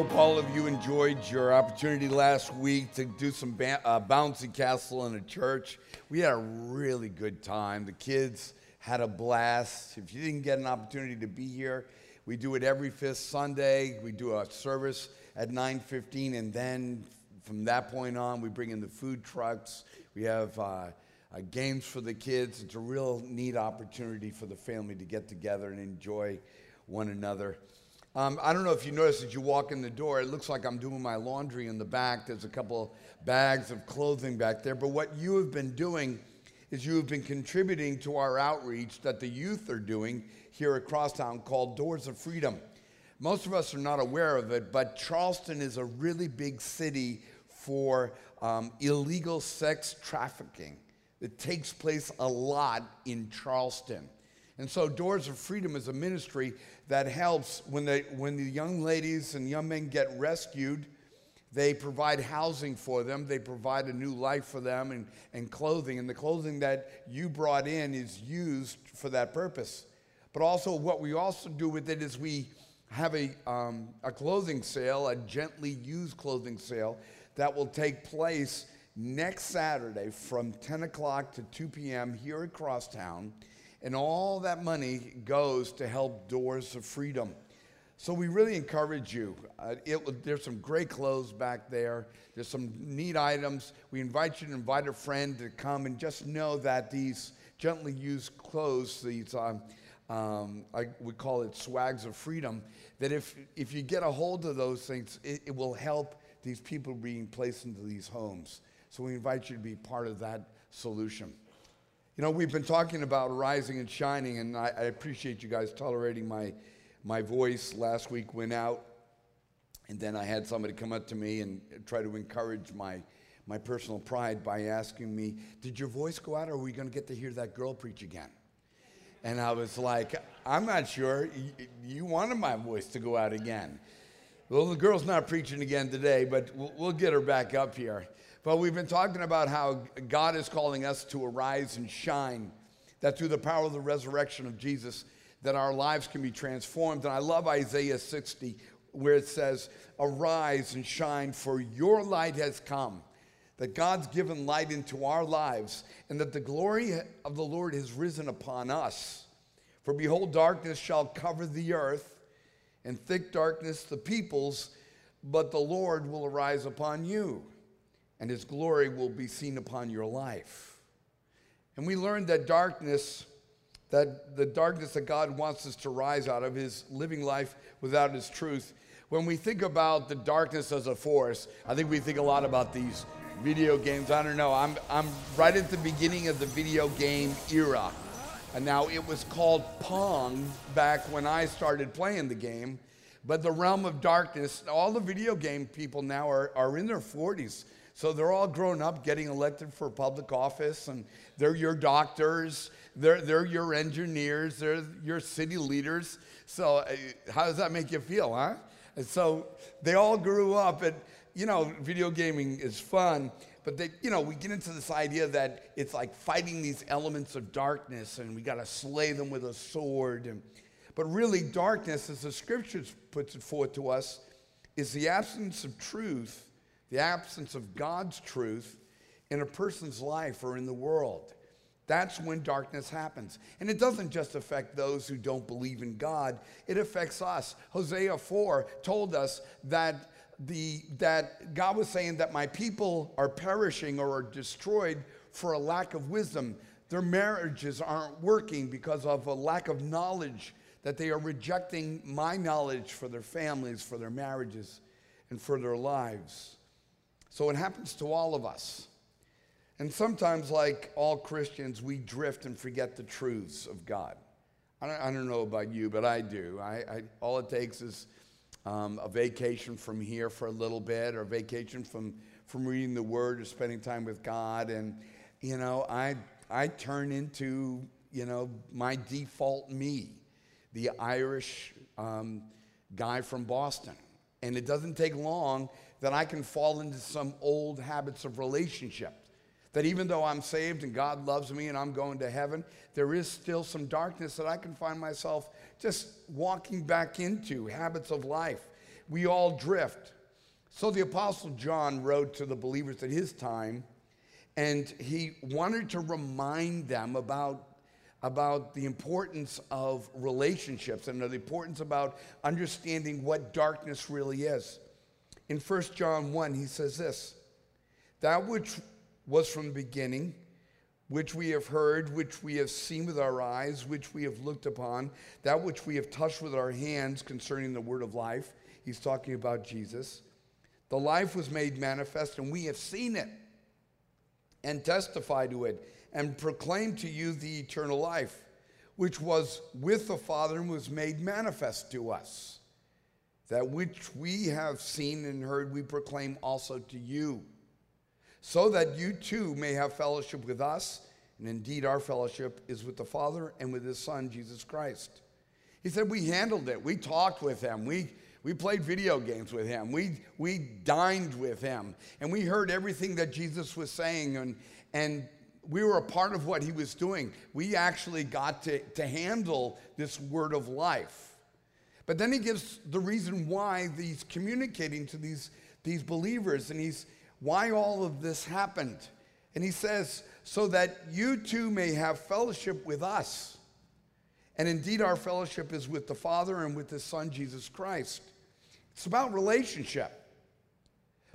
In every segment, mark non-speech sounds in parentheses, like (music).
Hope all of you enjoyed your opportunity last week to do some ba- uh, bouncy castle in a church. We had a really good time. The kids had a blast. If you didn't get an opportunity to be here, we do it every fifth Sunday. We do a service at 9:15, and then from that point on, we bring in the food trucks. We have uh, uh, games for the kids. It's a real neat opportunity for the family to get together and enjoy one another. Um, I don't know if you noticed as you walk in the door, it looks like I'm doing my laundry in the back. There's a couple bags of clothing back there. But what you have been doing is you have been contributing to our outreach that the youth are doing here at Crosstown called Doors of Freedom. Most of us are not aware of it, but Charleston is a really big city for um, illegal sex trafficking. It takes place a lot in Charleston. And so, Doors of Freedom is a ministry that helps when, they, when the young ladies and young men get rescued. They provide housing for them, they provide a new life for them and, and clothing. And the clothing that you brought in is used for that purpose. But also, what we also do with it is we have a, um, a clothing sale, a gently used clothing sale, that will take place next Saturday from 10 o'clock to 2 p.m. here at Crosstown and all that money goes to help Doors of Freedom. So we really encourage you. Uh, it, there's some great clothes back there. There's some neat items. We invite you to invite a friend to come and just know that these gently used clothes, these um, um, I, we call it swags of freedom, that if, if you get a hold of those things, it, it will help these people being placed into these homes. So we invite you to be part of that solution. You know, we've been talking about rising and shining, and I, I, appreciate you guys tolerating my, my voice. Last week went out, and then I had somebody come up to me and try to encourage my, my personal pride by asking me, Did your voice go out, or are we going to get to hear that girl preach again? And I was like, I'm not sure. You wanted my voice to go out again. Well, the girl's not preaching again today, but we'll, we'll get her back up here. But we've been talking about how God is calling us to arise and shine, that through the power of the resurrection of Jesus, that our lives can be transformed. And I love Isaiah 60, where it says, Arise and shine, for your light has come. That God's given light into our lives, and that the glory of the Lord has risen upon us. For behold, darkness shall cover the earth, and thick darkness the peoples, but the Lord will arise upon you and his glory will be seen upon your life. And we learned that darkness, that the darkness that God wants us to rise out of is living life without his truth. When we think about the darkness as a force, I think we think a lot about these video games. I don't know. I'm, I'm right at the beginning of the video game era. And now it was called Pong back when I started playing the game. But the realm of darkness, all the video game people now are, are in their 40s. So they're all grown up getting elected for public office, and they're your doctors, they're, they're your engineers, they're your city leaders. So, uh, how does that make you feel, huh? And so they all grew up, and you know, video gaming is fun, but they, you know, we get into this idea that it's like fighting these elements of darkness, and we got to slay them with a sword. And, but really, darkness, as the scriptures puts it forth to us, is the absence of truth the absence of God's truth in a person's life or in the world. That's when darkness happens. And it doesn't just affect those who don't believe in God, it affects us. Hosea 4 told us that, the, that God was saying that my people are perishing or are destroyed for a lack of wisdom. Their marriages aren't working because of a lack of knowledge, that they are rejecting my knowledge for their families, for their marriages, and for their lives. So it happens to all of us. And sometimes, like all Christians, we drift and forget the truths of God. I don't, I don't know about you, but I do. I, I all it takes is um, a vacation from here for a little bit, or a vacation from, from reading the Word or spending time with God. And, you know, I, I turn into, you know, my default me, the Irish um, guy from Boston. And it doesn't take long that I can fall into some old habits of relationship. That even though I'm saved and God loves me and I'm going to heaven, there is still some darkness that I can find myself just walking back into, habits of life. we all drift. So the Apostle John wrote to the believers at his time, and he wanted to remind them about, about the importance of relationships and the importance about understanding what darkness really is. In 1 John 1, he says this That which was from the beginning, which we have heard, which we have seen with our eyes, which we have looked upon, that which we have touched with our hands concerning the word of life. He's talking about Jesus. The life was made manifest, and we have seen it and testify to it and proclaim to you the eternal life, which was with the Father and was made manifest to us. That which we have seen and heard, we proclaim also to you so that you too may have fellowship with us. And indeed, our fellowship is with the Father and with His Son, Jesus Christ. He said, We handled it. We talked with Him. We, we played video games with Him. We, we dined with Him. And we heard everything that Jesus was saying. And, and we were a part of what He was doing. We actually got to, to handle this word of life. But then He gives the reason why He's communicating to these, these believers. And He's why all of this happened. And he says, so that you too may have fellowship with us. And indeed, our fellowship is with the Father and with His Son, Jesus Christ. It's about relationship,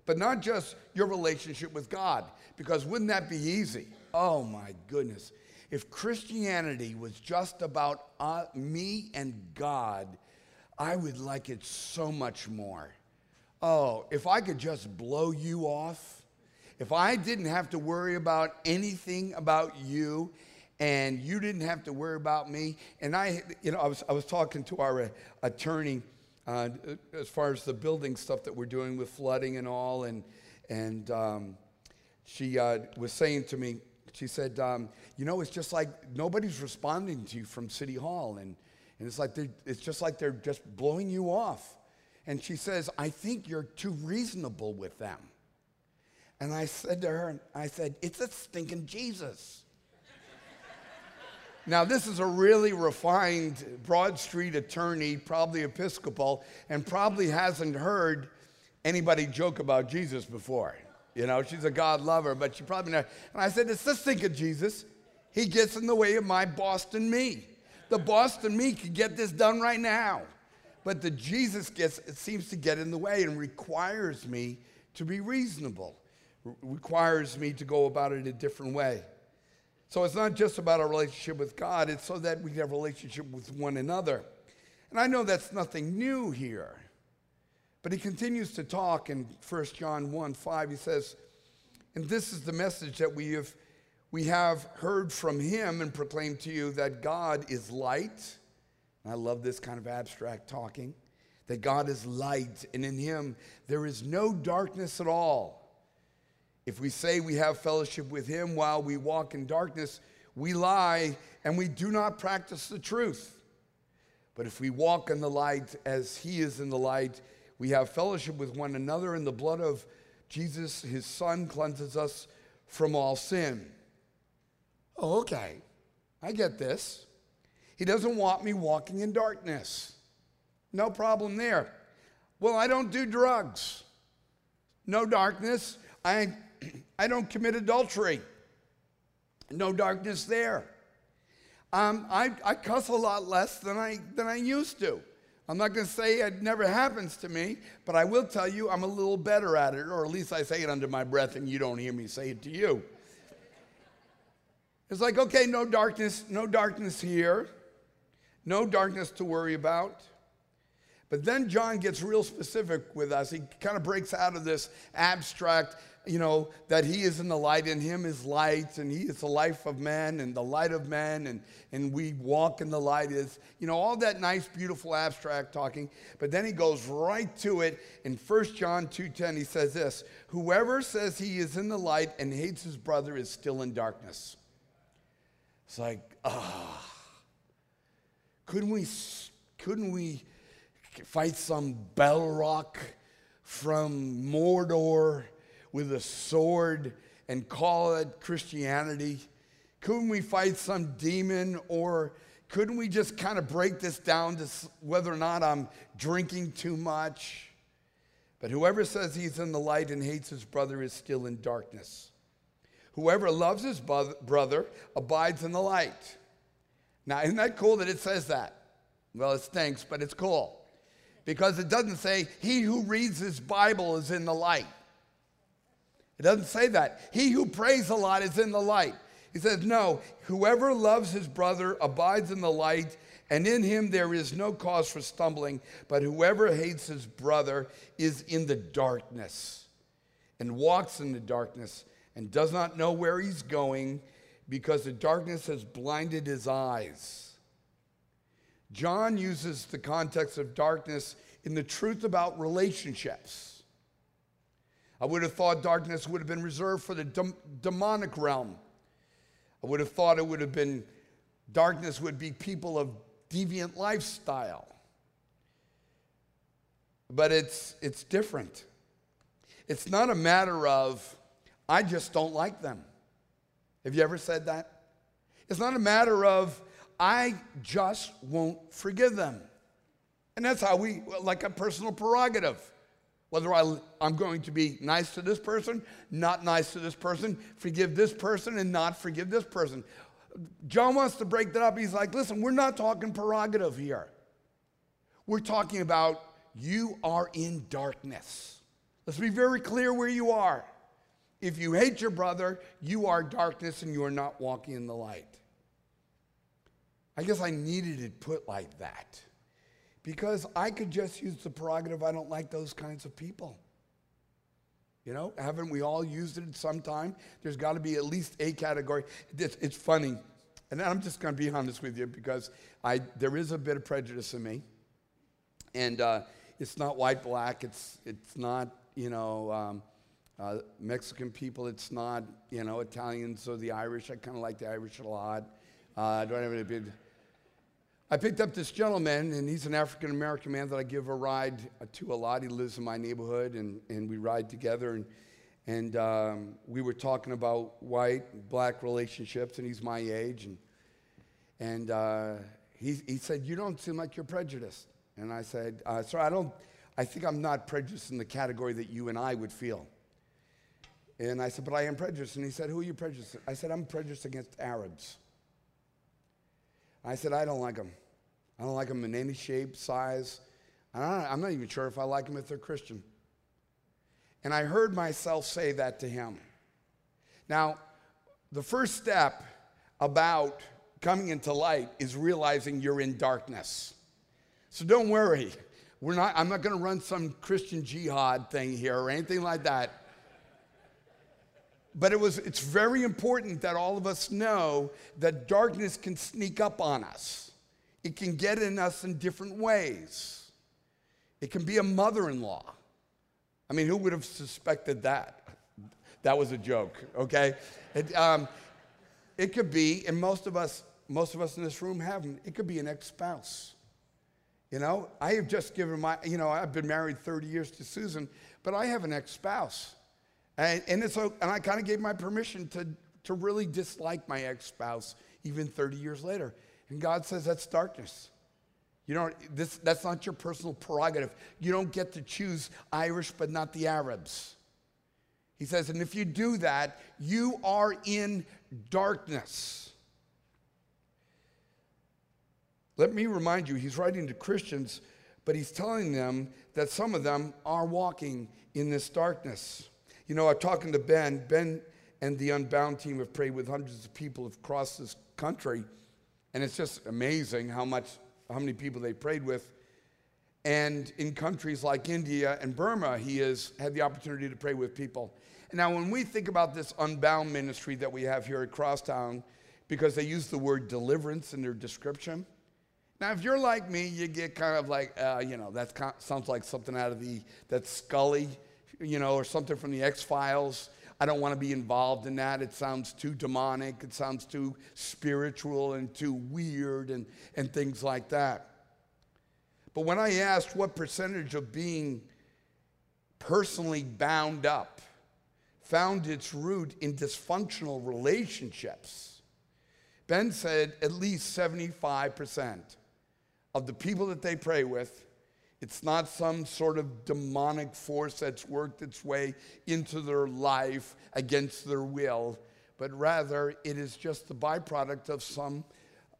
but not just your relationship with God, because wouldn't that be easy? Oh my goodness. If Christianity was just about uh, me and God, I would like it so much more. Oh, if I could just blow you off, if I didn't have to worry about anything about you and you didn't have to worry about me, and I, you know, I was, I was talking to our uh, attorney uh, as far as the building stuff that we're doing with flooding and all, and, and um, she uh, was saying to me, she said, um, you know, it's just like nobody's responding to you from City Hall, and, and it's, like it's just like they're just blowing you off. And she says, I think you're too reasonable with them. And I said to her, I said, It's a stinking Jesus. (laughs) now, this is a really refined Broad Street attorney, probably Episcopal, and probably hasn't heard anybody joke about Jesus before. You know, she's a God lover, but she probably never. And I said, It's the stinking Jesus. He gets in the way of my Boston me. The Boston me could get this done right now. But the Jesus gets, it seems to get in the way and requires me to be reasonable, requires me to go about it a different way. So it's not just about our relationship with God, it's so that we have a relationship with one another. And I know that's nothing new here. But he continues to talk in 1 John 1 5. He says, And this is the message that we have, we have heard from him and proclaimed to you that God is light I love this kind of abstract talking. That God is light, and in him there is no darkness at all. If we say we have fellowship with him while we walk in darkness, we lie and we do not practice the truth. But if we walk in the light as he is in the light, we have fellowship with one another, and the blood of Jesus, his son, cleanses us from all sin. Oh, okay. I get this. He doesn't want me walking in darkness. No problem there. Well, I don't do drugs. No darkness. I, (clears throat) I don't commit adultery. No darkness there. Um, I, I cuss a lot less than I, than I used to. I'm not going to say it never happens to me, but I will tell you I'm a little better at it, or at least I say it under my breath and you don't hear me say it to you. It's like, okay, no darkness, no darkness here no darkness to worry about. But then John gets real specific with us. He kind of breaks out of this abstract, you know, that he is in the light, and him is light, and he is the life of men and the light of men, and, and we walk in the light is, you know, all that nice, beautiful abstract talking. But then he goes right to it. In 1 John 2.10, he says this, whoever says he is in the light and hates his brother is still in darkness. It's like, ah. Couldn't we, couldn't we fight some Balrog from Mordor with a sword and call it Christianity? Couldn't we fight some demon or couldn't we just kind of break this down to whether or not I'm drinking too much? But whoever says he's in the light and hates his brother is still in darkness. Whoever loves his brother abides in the light. Now, isn't that cool that it says that? Well, it stinks, but it's cool. Because it doesn't say, he who reads his Bible is in the light. It doesn't say that. He who prays a lot is in the light. He says, no, whoever loves his brother abides in the light, and in him there is no cause for stumbling. But whoever hates his brother is in the darkness and walks in the darkness and does not know where he's going because the darkness has blinded his eyes. John uses the context of darkness in the truth about relationships. I would have thought darkness would have been reserved for the dem- demonic realm. I would have thought it would have been darkness would be people of deviant lifestyle. But it's, it's different. It's not a matter of I just don't like them. Have you ever said that? It's not a matter of, I just won't forgive them. And that's how we, like a personal prerogative. Whether I, I'm going to be nice to this person, not nice to this person, forgive this person, and not forgive this person. John wants to break that up. He's like, listen, we're not talking prerogative here. We're talking about you are in darkness. Let's be very clear where you are. If you hate your brother, you are darkness and you are not walking in the light. I guess I needed it put like that because I could just use the prerogative I don't like those kinds of people. You know, haven't we all used it at some time? There's got to be at least a category. It's, it's funny, and I'm just going to be honest with you because I, there is a bit of prejudice in me. And uh, it's not white, black, it's, it's not, you know, um, uh, Mexican people, it's not, you know, Italians or the Irish. I kind of like the Irish a lot. Uh, I don't have any big. I picked up this gentleman, and he's an African American man that I give a ride to a lot. He lives in my neighborhood, and, and we ride together. And, and um, we were talking about white black relationships, and he's my age. And, and uh, he, he said, You don't seem like you're prejudiced. And I said, uh, Sir, I don't, I think I'm not prejudiced in the category that you and I would feel. And I said, But I am prejudiced. And he said, Who are you prejudiced? I said, I'm prejudiced against Arabs. I said, I don't like them. I don't like them in any shape, size. I'm not even sure if I like them if they're Christian. And I heard myself say that to him. Now, the first step about coming into light is realizing you're in darkness. So don't worry. We're not, I'm not going to run some Christian jihad thing here or anything like that. But it was, it's very important that all of us know that darkness can sneak up on us. It can get in us in different ways. It can be a mother in law. I mean, who would have suspected that? That was a joke, okay? It, um, it could be, and most of us, most of us in this room haven't, it could be an ex spouse. You know, I have just given my, you know, I've been married 30 years to Susan, but I have an ex spouse. And, and, it's, and I kind of gave my permission to, to really dislike my ex spouse even 30 years later. And God says that's darkness. You don't, this, that's not your personal prerogative. You don't get to choose Irish but not the Arabs. He says, and if you do that, you are in darkness. Let me remind you, he's writing to Christians, but he's telling them that some of them are walking in this darkness. You know, I'm talking to Ben. Ben and the Unbound team have prayed with hundreds of people across this country, and it's just amazing how much, how many people they prayed with. And in countries like India and Burma, he has had the opportunity to pray with people. Now, when we think about this Unbound ministry that we have here at Crosstown, because they use the word deliverance in their description. Now, if you're like me, you get kind of like, uh, you know, that sounds like something out of the that Scully you know, or something from the X Files. I don't want to be involved in that. It sounds too demonic, it sounds too spiritual and too weird and, and things like that. But when I asked what percentage of being personally bound up found its root in dysfunctional relationships, Ben said at least 75% of the people that they pray with It's not some sort of demonic force that's worked its way into their life against their will, but rather it is just the byproduct of some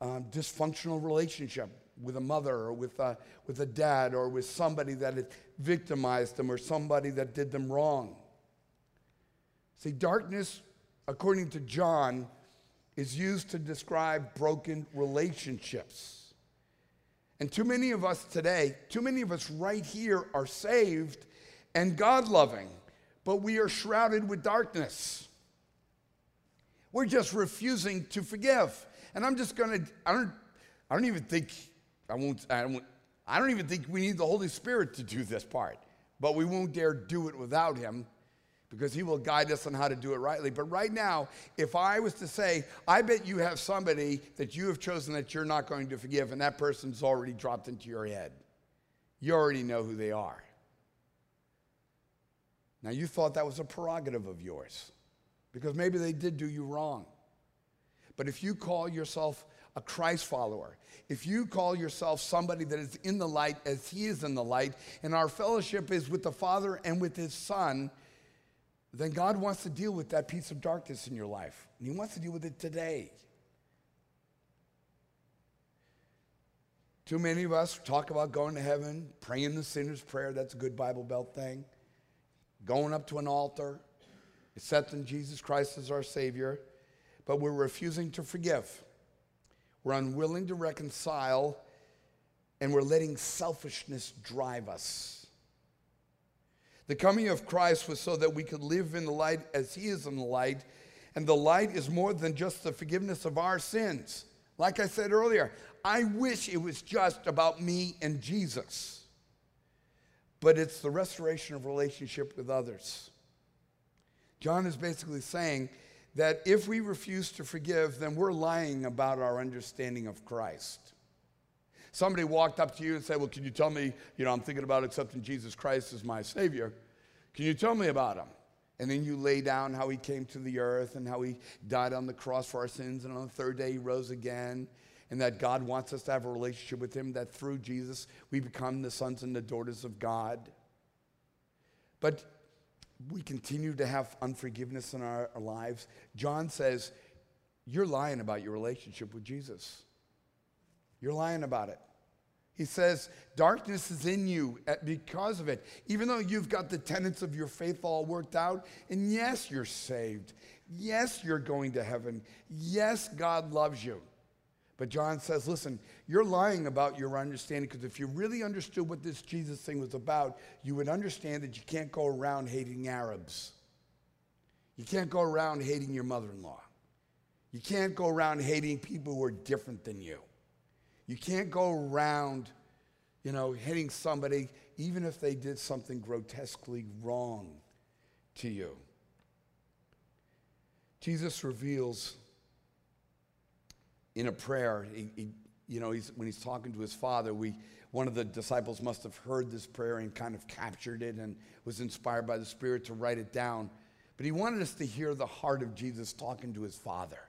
uh, dysfunctional relationship with a mother or with a, with a dad or with somebody that had victimized them or somebody that did them wrong. See, darkness, according to John, is used to describe broken relationships. And too many of us today, too many of us right here are saved and God loving, but we are shrouded with darkness. We're just refusing to forgive. And I'm just to, I don't, I don't even think, I won't, I don't, I don't even think we need the Holy Spirit to do this part, but we won't dare do it without Him because He will guide us on how to do it rightly. But right now, if I was to say, I bet you have somebody that you have chosen that you're not going to forgive, and that person's already dropped into your head, you already know who they are. Now, you thought that was a prerogative of yours because maybe they did do you wrong. But if you call yourself a Christ follower, if you call yourself somebody that is in the light as he is in the light, and our fellowship is with the Father and with his Son, then God wants to deal with that piece of darkness in your life. And he wants to deal with it today. Too many of us talk about going to heaven, praying the sinner's prayer. That's a good Bible Belt thing. Going up to an altar, accepting Jesus Christ as our Savior but we're refusing to forgive. We're unwilling to reconcile, and we're letting selfishness drive us. The coming of Christ was so that we could live in the light as He is in the light, and the light is more than just the forgiveness of our sins. Like I said earlier, I wish it was just about me and Jesus, but it's the restoration of relationship with others. John is basically saying that if we refuse to forgive, then we're lying about our understanding of Christ. Somebody walked up to you and said, Well, can you tell me, you know, I'm thinking about accepting Jesus Christ as my Savior. Can you tell me about him? And then you lay down how he came to the earth and how he died on the cross for our sins, and on the third day he rose again, and that God wants us to have a relationship with him, that through Jesus we become the sons and the daughters of God. But we continue to have unforgiveness in our, lives, John says, You're lying about your relationship with Jesus. You're lying about it. He says, Darkness is in you because of it. Even though you've got the tenets of your faith all worked out, and yes, you're saved. Yes, you're going to heaven. Yes, God loves you. But John says, listen, you're lying about your understanding because if you really understood what this Jesus thing was about, you would understand that you can't go around hating Arabs. You can't go around hating your mother in law. You can't go around hating people who are different than you. You can't go around, you know, hating somebody even if they did something grotesquely wrong to you. Jesus reveals in a prayer, he, he, you know, he's, when he's talking to his father, we, one of the disciples must have heard this prayer and kind of captured it and was inspired by the Spirit to write it down. But he wanted us to hear the heart of Jesus talking to his father.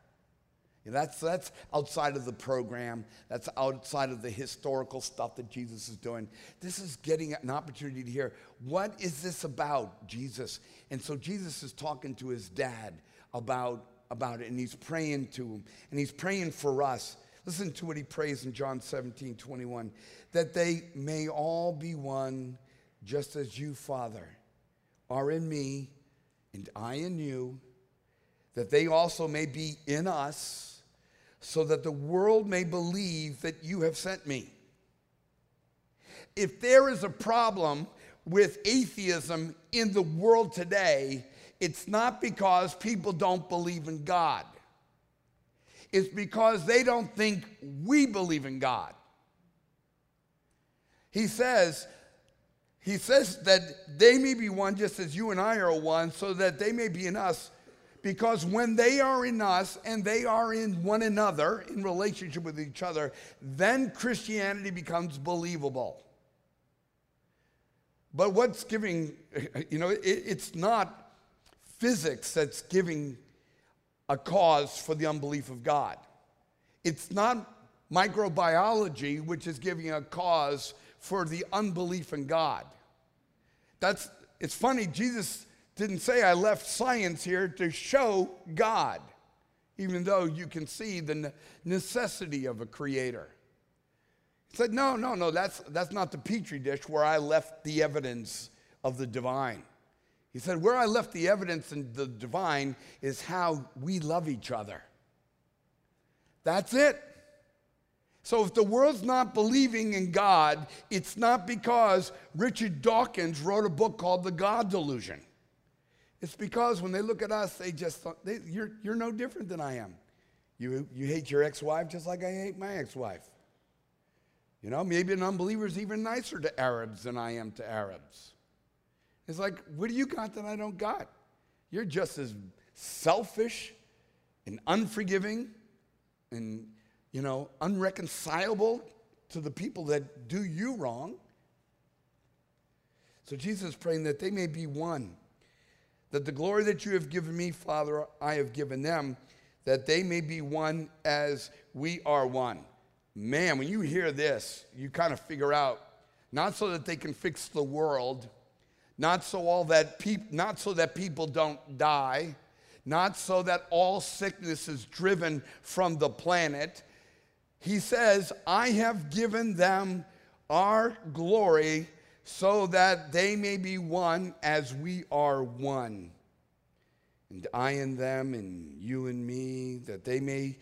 That's, that's outside of the program. That's outside of the historical stuff that Jesus is doing. This is getting an opportunity to hear what is this about, Jesus? And so Jesus is talking to his dad about about it and he's praying to him and he's praying for us. Listen to what he prays in John 17, 21 that they may all be one, just as you, Father, are in me and I in you, that they also may be in us, so that the world may believe that you have sent me. If there is a problem with atheism in the world today, it's not because people don't believe in God. It's because they don't think we believe in God. He says, he says that they may be one just as you and I are one, so that they may be in us. Because when they are in us and they are in one another, in relationship with each other, then Christianity becomes believable. But what's giving, (laughs) you know, it, it's not physics that's giving a cause for the unbelief of God. It's not microbiology which is giving a cause for the unbelief in God. That's it's funny, Jesus didn't say I left science here to show God, even though you can see the necessity of a creator. He said, No, no, no, that's, that's not the petri dish where I left the evidence of the divine. He said, Where I left the evidence in the divine is how we love each other. That's it. So if the world's not believing in God, it's not because Richard Dawkins wrote a book called The God Delusion. It's because when they look at us, they just thought, they, you're, you're no different than I am. You, you hate your ex wife just like I hate my ex wife. You know, maybe an unbeliever is even nicer to Arabs than I am to Arabs. It's like, what do you got that I don't got? You're just as selfish and unforgiving and you know, unreconcilable to the people that do you wrong. So Jesus is praying that they may be one, that the glory that you have given me, Father, I have given them, that they may be one as we are one. Man, when you hear this, you kind of figure out not so that they can fix the world, not so all that peop- not so that people don't die, not so that all sickness is driven from the planet, he says, I have given them our glory so that they may be one as we are one. And I and them, and you and me, that they may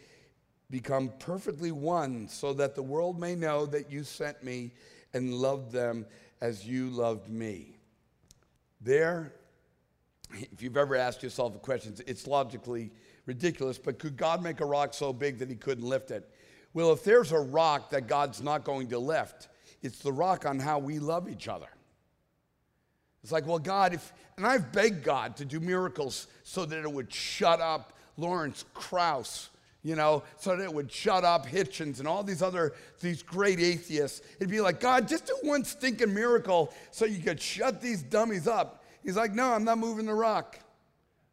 become perfectly one, so that the world may know that you sent me and loved them as you loved me. There, if you've ever asked yourself a question, it's logically ridiculous, but could God make a rock so big that he couldn't lift it? Well, if there's a rock that God's not going to lift, it's the rock on how we love each other. It's like, well, God, if, and I've begged God to do miracles so that it would shut up Lawrence Krauss, you know, so that it would shut up Hitchens and all these other, these great atheists. It'd be like, God, just do one stinking miracle so you could shut these dummies up. He's like, no, I'm not moving the rock.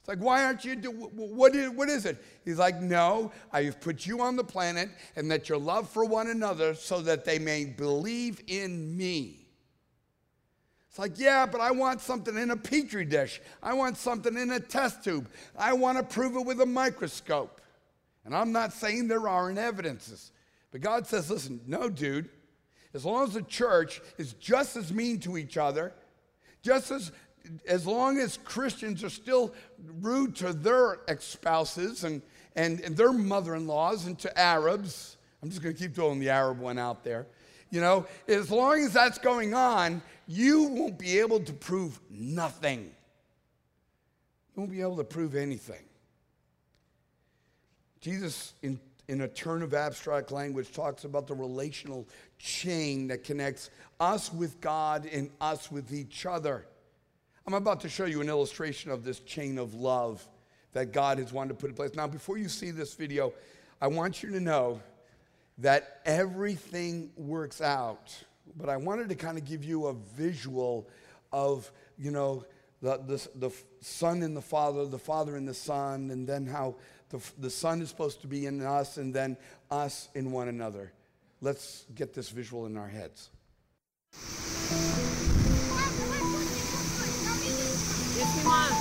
It's like, why aren't you, do, what, is, what is it? He's like, no, I have put you on the planet and that your love for one another so that they may believe in me. It's like, yeah, but I want something in a petri dish. I want something in a test tube. I want to prove it with a microscope. And I'm not saying there aren't evidences. But God says, listen, no, dude. As long as the church is just as mean to each other, just as as long as Christians are still rude to their ex spouses and, and, and their mother in laws and to Arabs, I'm just going to keep throwing the Arab one out there. You know, as long as that's going on, you won't be able to prove nothing. You won't be able to prove anything. Jesus, in, in a turn of abstract language, talks about the relational chain that connects us with God and us with each other. I'm about to show you an illustration of this chain of love that God has wanted to put in place. Now, before you see this video, I want you to know that everything works out. But I wanted to kind of give you a visual of, you know, the, the, the Son and the Father, the Father and the Son, and then how the, the Son is supposed to be in us, and then us in one another. Let's get this visual in our heads. 喜欢。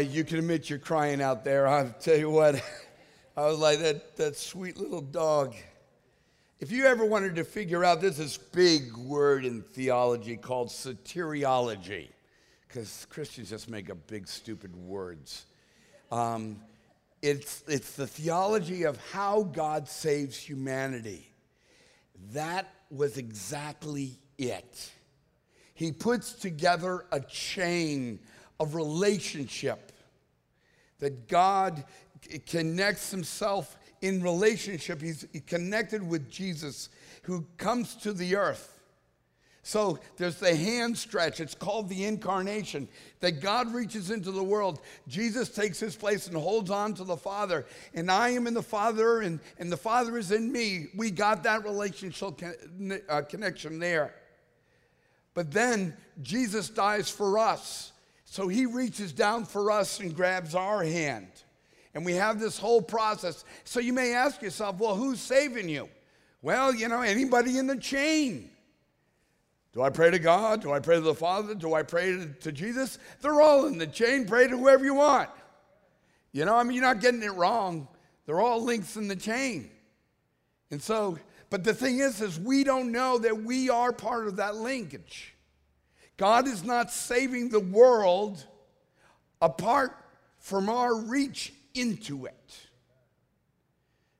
You can admit you're crying out there. I'll tell you what, (laughs) I was like that, that sweet little dog. If you ever wanted to figure out, there's this big word in theology called soteriology, because Christians just make up big, stupid words. Um, it's, it's the theology of how God saves humanity. That was exactly it. He puts together a chain of relationship that God connects himself in relationship. He's connected with Jesus who comes to the earth. So there's the hand stretch. It's called the incarnation. That God reaches into the world. Jesus takes his place and holds on to the Father. And I am in the Father, and, and the Father is in me. We got that relationship con- uh, connection there. But then Jesus dies for us. So he reaches down for us and grabs our hand. And we have this whole process. So you may ask yourself, well, who's saving you? Well, you know, anybody in the chain. Do I pray to God? Do I pray to the Father? Do I pray to, Jesus? They're all in the chain. Pray to whoever you want. You know, I mean, you're not getting it wrong. They're all links in the chain. And so, but the thing is, is we don't know that we are part of that linkage. God is not saving the world apart from our reach into it.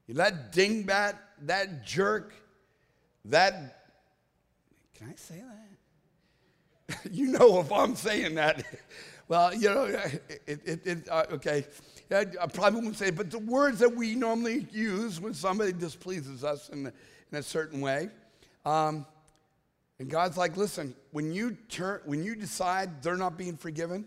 That dingbat, that jerk, that, can I say that? (laughs) you know if I'm saying that. (laughs) Well, you know, it, it, it uh, okay. I probably won't say it, but the words that we normally use when somebody displeases us in, in a certain way. Um, and God's like, listen, when you turn, when you decide they're not being forgiven,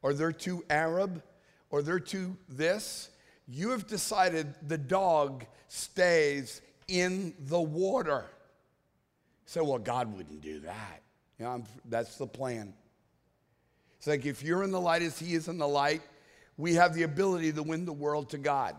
or they're too Arab, or they're too this, you have decided the dog stays in the water. So, well, God wouldn't do that. You know, that's the plan. It's like if you're in the light as He is in the light, we have the ability to win the world to God.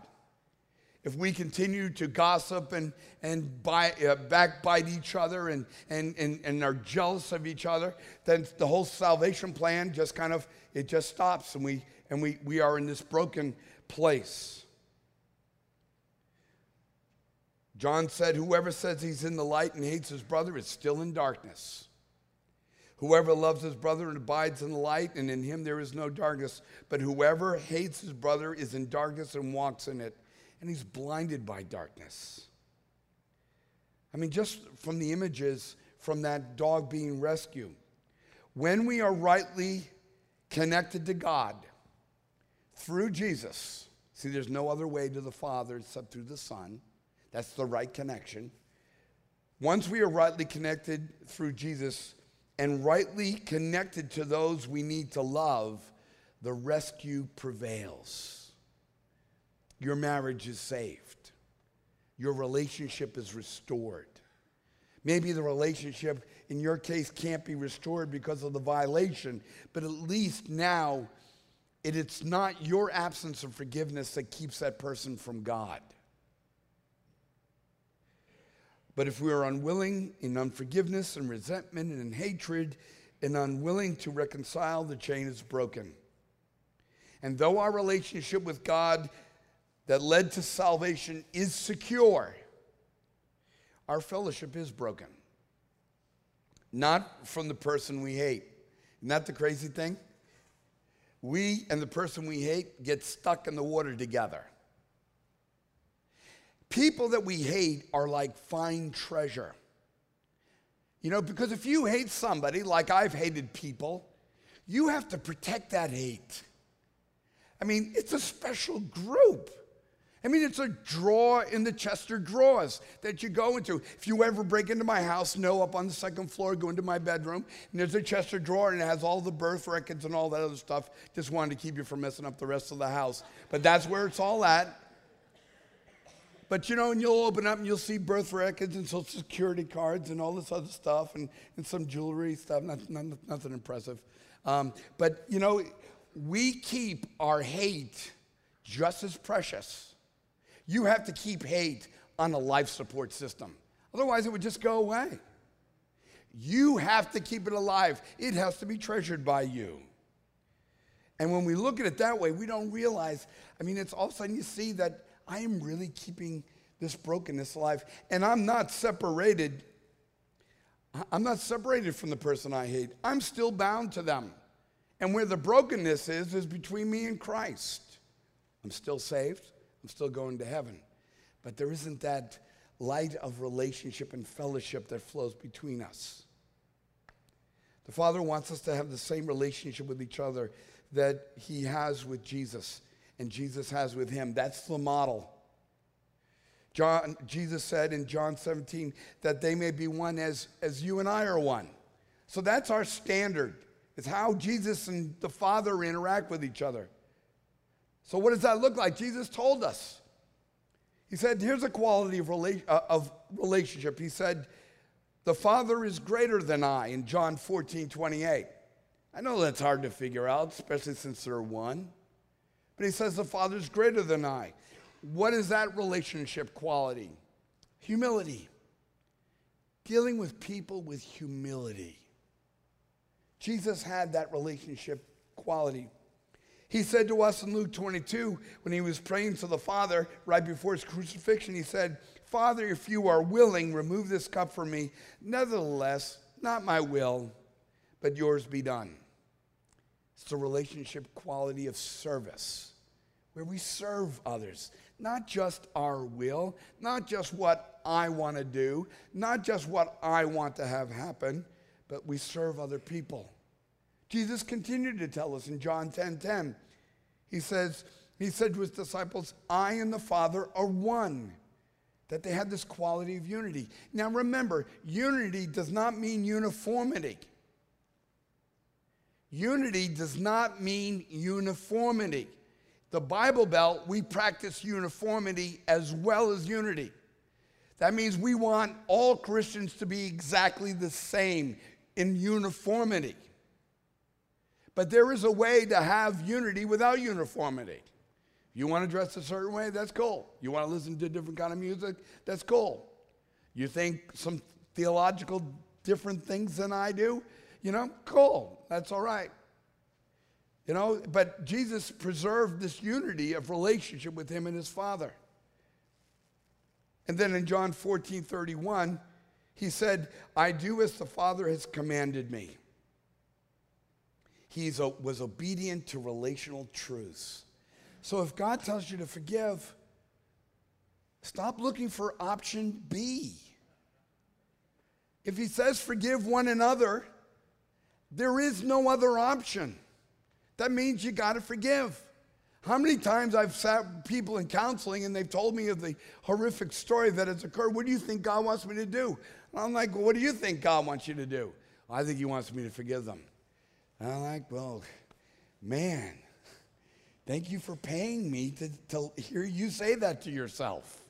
If we continue to gossip and, and uh, backbite each other and, and, and, and are jealous of each other, then the whole salvation plan just kind of, it just stops and we, and we, we are in this broken place. John said, Whoever says he's in the light and hates his brother is still in darkness. Whoever loves his brother and abides in the light, and in him there is no darkness. But whoever hates his brother is in darkness and walks in it, and he's blinded by darkness. I mean, just from the images from that dog being rescued. When we are rightly connected to God through Jesus, see, there's no other way to the Father except through the Son. That's the right connection. Once we are rightly connected through Jesus and rightly connected to those we need to love, the rescue prevails. Your marriage is saved, your relationship is restored. Maybe the relationship in your case can't be restored because of the violation, but at least now it, it's not your absence of forgiveness that keeps that person from God. But if we are unwilling in unforgiveness and resentment and in hatred and unwilling to reconcile, the chain is broken. And though our relationship with God that led to salvation is secure, our fellowship is broken. Not from the person we hate. Isn't that the crazy thing? We and the person we hate get stuck in the water together. People that we hate are like fine treasure. You know, because if you hate somebody, like I've hated people, you have to protect that hate. I mean, it's a special group. I mean, it's a drawer in the Chester drawers that you go into. If you ever break into my house, no, up on the second floor, go into my bedroom, and there's a Chester drawer, and it has all the birth records and all that other stuff. Just wanted to keep you from messing up the rest of the house. But that's where it's all at. But you know, and you'll open up and you'll see birth records and social security cards and all this other stuff and, and some jewelry stuff, not, not, nothing impressive. Um, but you know, we keep our hate just as precious. You have to keep hate on a life support system, otherwise, it would just go away. You have to keep it alive, it has to be treasured by you. And when we look at it that way, we don't realize, I mean, it's all of a sudden you see that I am really keeping this brokenness alive. And I'm not separated. I'm not separated from the person I hate. I'm still bound to them. And where the brokenness is, is between me and Christ. I'm still saved. I'm still going to heaven. But there isn't that light of relationship and fellowship that flows between us. The Father wants us to have the same relationship with each other that He has with Jesus and Jesus has with Him. That's the model. John, Jesus said in John 17 that they may be one as, as you and I are one. So that's our standard. It's how Jesus and the Father interact with each other. So, what does that look like? Jesus told us. He said, Here's a quality of, rela- uh, of relationship. He said, The Father is greater than I in John 14, 28. I know that's hard to figure out, especially since they're one. But he says, The Father is greater than I. What is that relationship quality? Humility. Dealing with people with humility. Jesus had that relationship quality. He said to us in Luke 22, when he was praying to the Father right before his crucifixion, he said, Father, if you are willing, remove this cup from me. Nevertheless, not my will, but yours be done. It's the relationship quality of service, where we serve others, not just our will, not just what I want to do, not just what I want to have happen, but we serve other people. Jesus continued to tell us in John 10 10. He says, He said to his disciples, I and the Father are one. That they had this quality of unity. Now remember, unity does not mean uniformity. Unity does not mean uniformity. The Bible Belt, we practice uniformity as well as unity. That means we want all Christians to be exactly the same in uniformity. But there is a way to have unity without uniformity. You want to dress a certain way? That's cool. You want to listen to a different kind of music? That's cool. You think some theological different things than I do? You know, cool. That's all right. You know, but Jesus preserved this unity of relationship with him and his Father. And then in John 14 31, he said, I do as the Father has commanded me. He was obedient to relational truths. So if God tells you to forgive, stop looking for option B. If He says forgive one another, there is no other option. That means you got to forgive. How many times I've sat people in counseling and they've told me of the horrific story that has occurred. What do you think God wants me to do? I'm like, well, what do you think God wants you to do? I think He wants me to forgive them. And I'm like, well, man, thank you for paying me to, to hear you say that to yourself.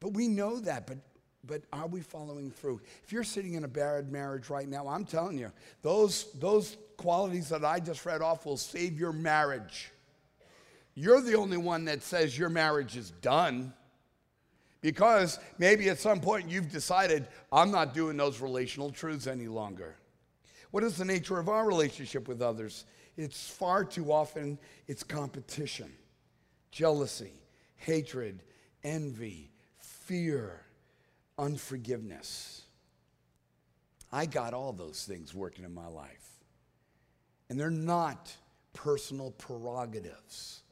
But we know that, but but are we following through? If you're sitting in a bad marriage right now, I'm telling you, those, those qualities that I just read off will save your marriage. You're the only one that says your marriage is done. Because maybe at some point you've decided, I'm not doing those relational truths any longer. What is the nature of our relationship with others? It's far too often it's competition, jealousy, hatred, envy, fear, unforgiveness. I got all those things working in my life. And they're not personal prerogatives.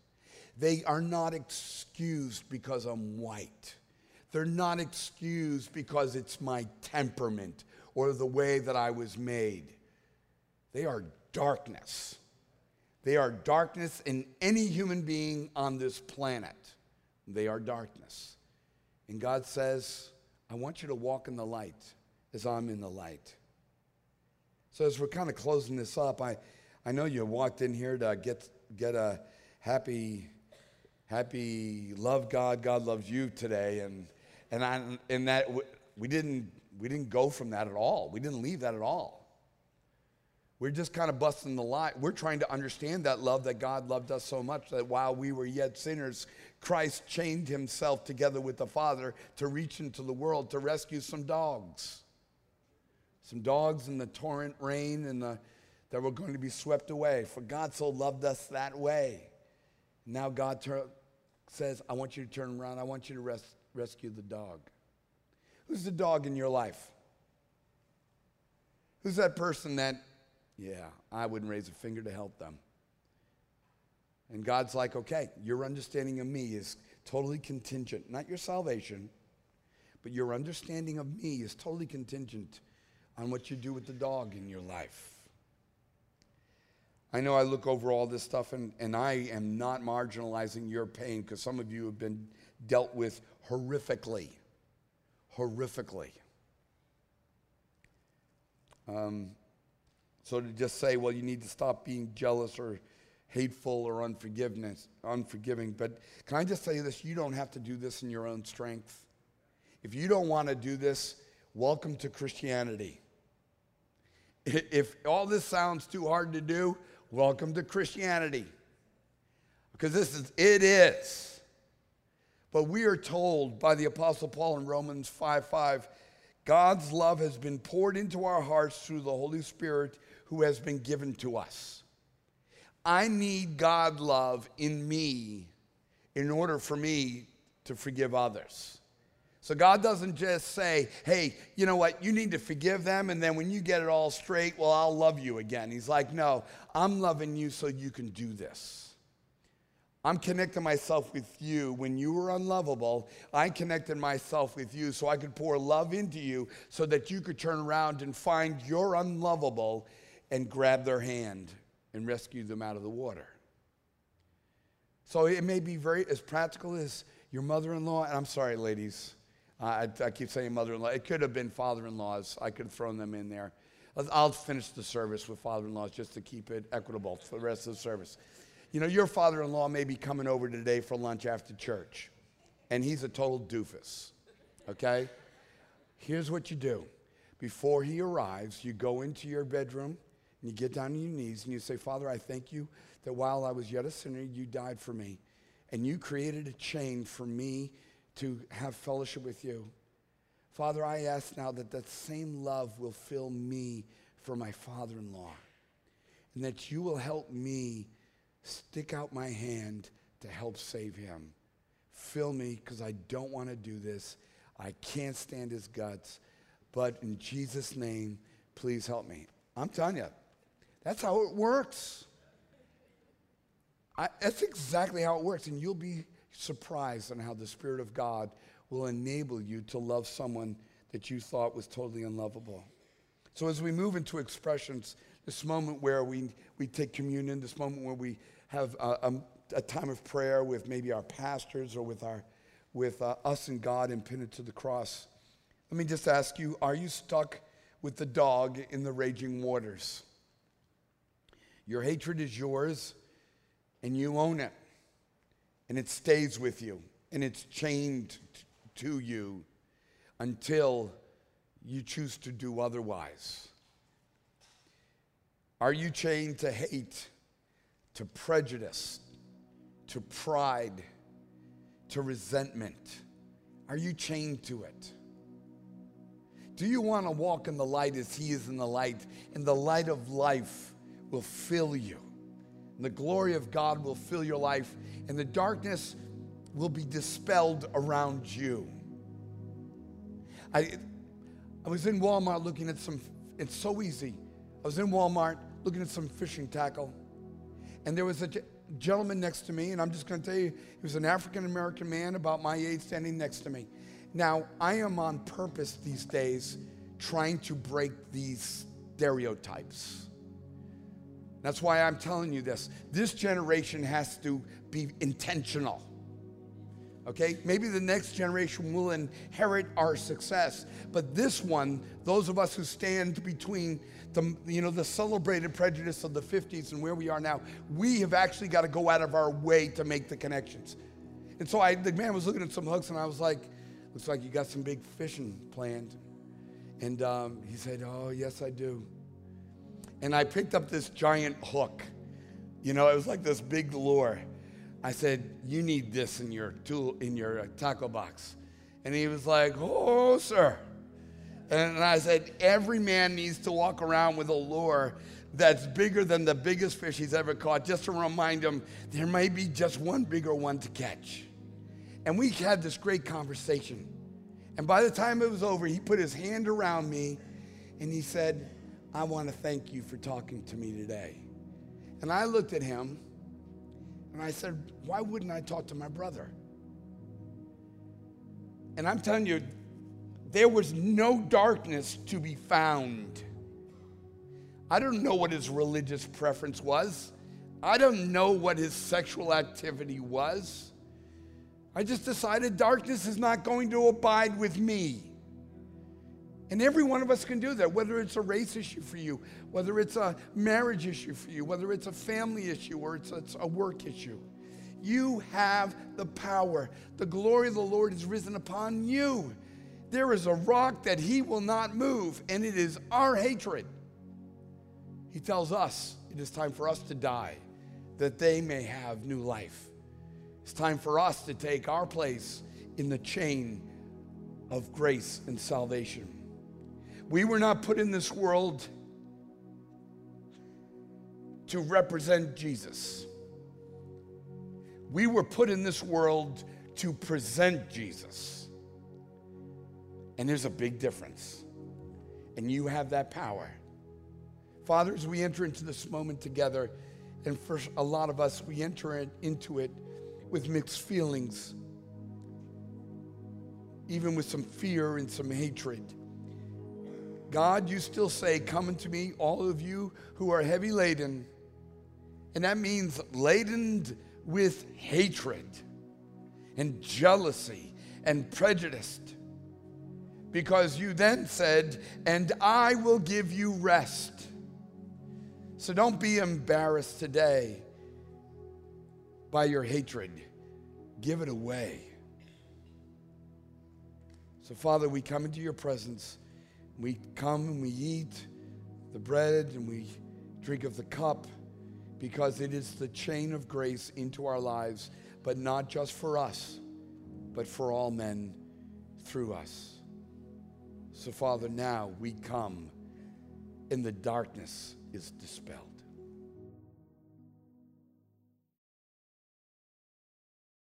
They are not excused because I'm white. They're not excused because it's my temperament or the way that I was made. They are darkness. They are darkness in any human being on this planet. They are darkness. And God says, I want you to walk in the light as I'm in the light. So as we're kind of closing this up, I, I know you walked in here to get, get a happy, happy love God, God loves you today. And, and, I, and that we didn't, we didn't go from that at all. We didn't leave that at all. We're just kind of busting the lie. We're trying to understand that love that God loved us so much that while we were yet sinners, Christ chained himself together with the Father to reach into the world to rescue some dogs. Some dogs in the torrent rain and the, that were going to be swept away. For God so loved us that way. Now God ter- says, I want you to turn around. I want you to res- rescue the dog. Who's the dog in your life? Who's that person that yeah, I wouldn't raise a finger to help them. And God's like, okay, your understanding of me is totally contingent, not your salvation, but your understanding of me is totally contingent on what you do with the dog in your life. I know I look over all this stuff and, and I am not marginalizing your pain because some of you have been dealt with horrifically. Horrifically. Um, so to just say, well, you need to stop being jealous or hateful or unforgiveness, unforgiving. But can I just say this? You don't have to do this in your own strength. If you don't want to do this, welcome to Christianity. (laughs) If all this sounds too hard to do, welcome to Christianity. Because this is, it is. But we are told by the Apostle Paul in Romans 5 5, God's love has been poured into our hearts through the Holy Spirit who has been given to us. I need God love in me in order for me to forgive others. So God doesn't just say, hey, you know what, you need to forgive them, and then when you get it all straight, well, I'll love you again. He's like, no, I'm loving you so you can do this. I'm connecting myself with you. When you were unlovable, I connected myself with you so I could pour love into you so that you could turn around and find your unlovable and grab their hand and rescue them out of the water. So it may be very as practical as your mother-in-law. And I'm sorry, ladies, I, I keep saying mother-in-law. It could have been father-in-laws. I could have thrown them in there. I'll finish the service with father-in-laws just to keep it equitable for the rest of the service. You know, your father-in-law may be coming over today for lunch after church, and he's a total doofus. Okay? Here's what you do. Before he arrives, you go into your bedroom and you get down on your knees and you say, Father, I thank you that while I was yet a sinner, you died for me. And you created a chain for me to have fellowship with you. Father, I ask now that that same love will fill me for my father in law. And that you will help me stick out my hand to help save him. Fill me because I don't want to do this. I can't stand his guts. But in Jesus' name, please help me. I'm telling you, that's how it works. I, that's exactly how it works. And you'll be surprised on how the Spirit of God will enable you to love someone that you thought was totally unlovable. So, as we move into expressions, this moment where we, we take communion, this moment where we have a, a, a time of prayer with maybe our pastors or with, our, with uh, us and God and pin it to the cross, let me just ask you are you stuck with the dog in the raging waters? Your hatred is yours, and you own it. And it stays with you, and it's chained to you until you choose to do otherwise. Are you chained to hate, to prejudice, to pride, to resentment? Are you chained to it? Do you want to walk in the light as He is in the light? in the light of life will fill you. And the glory of God will fill your life, and the darkness will be dispelled around you. I, I was in Walmart looking at some, it's so easy. I was in Walmart looking at some fishing tackle, and there was a gentleman next to me, and I'm just going to tell you, he was an African American man about my age standing next to me. Now, I am on purpose these days trying to break these stereotypes. That's why I'm telling you this. This generation has to be intentional. Okay? Maybe the next generation will inherit our success, but this one, those of us who stand between the you know the celebrated prejudice of the 50s and where we are now, we have actually got to go out of our way to make the connections. And so I the man was looking at some hooks and I was like, looks like you got some big fishing planned. And um, he said, Oh, yes, I do. And I picked up this giant hook. You know, it was like this big lure. I said, "You need this in your tool in your uh, tackle box," and he was like, "Oh, sir." And I said, "Every man needs to walk around with a lure that's bigger than the biggest fish he's ever caught, just to remind him there may be just one bigger one to catch." And we had this great conversation. And by the time it was over, he put his hand around me, and he said, "I want to thank you for talking to me today." And I looked at him. And I said, Why wouldn't I talk to my brother? And I'm telling you, there was no darkness to be found. I don't know what his religious preference was. I don't know what his sexual activity was. I just decided darkness is not going to abide with me. And every one of us can do that, whether it's a race issue for you, whether it's a marriage issue for you, whether it's a family issue or it's a, it's a work issue. You have the power. The glory of the Lord is risen upon you. There is a rock that he will not move, and it is our hatred. He tells us it is time for us to die that they may have new life. It's time for us to take our place in the chain of grace and salvation. We were not put in this world to represent Jesus. We were put in this world to present Jesus. And there's a big difference. And you have that power. Father, as we enter into this moment together, and for a lot of us, we enter into it with mixed feelings, even with some fear and some hatred. God, you still say, Come unto me, all of you who are heavy laden. And that means laden with hatred and jealousy and prejudice. Because you then said, And I will give you rest. So don't be embarrassed today by your hatred. Give it away. So, Father, we come into your presence. We come and we eat the bread and we drink of the cup because it is the chain of grace into our lives, but not just for us, but for all men through us. So, Father, now we come and the darkness is dispelled.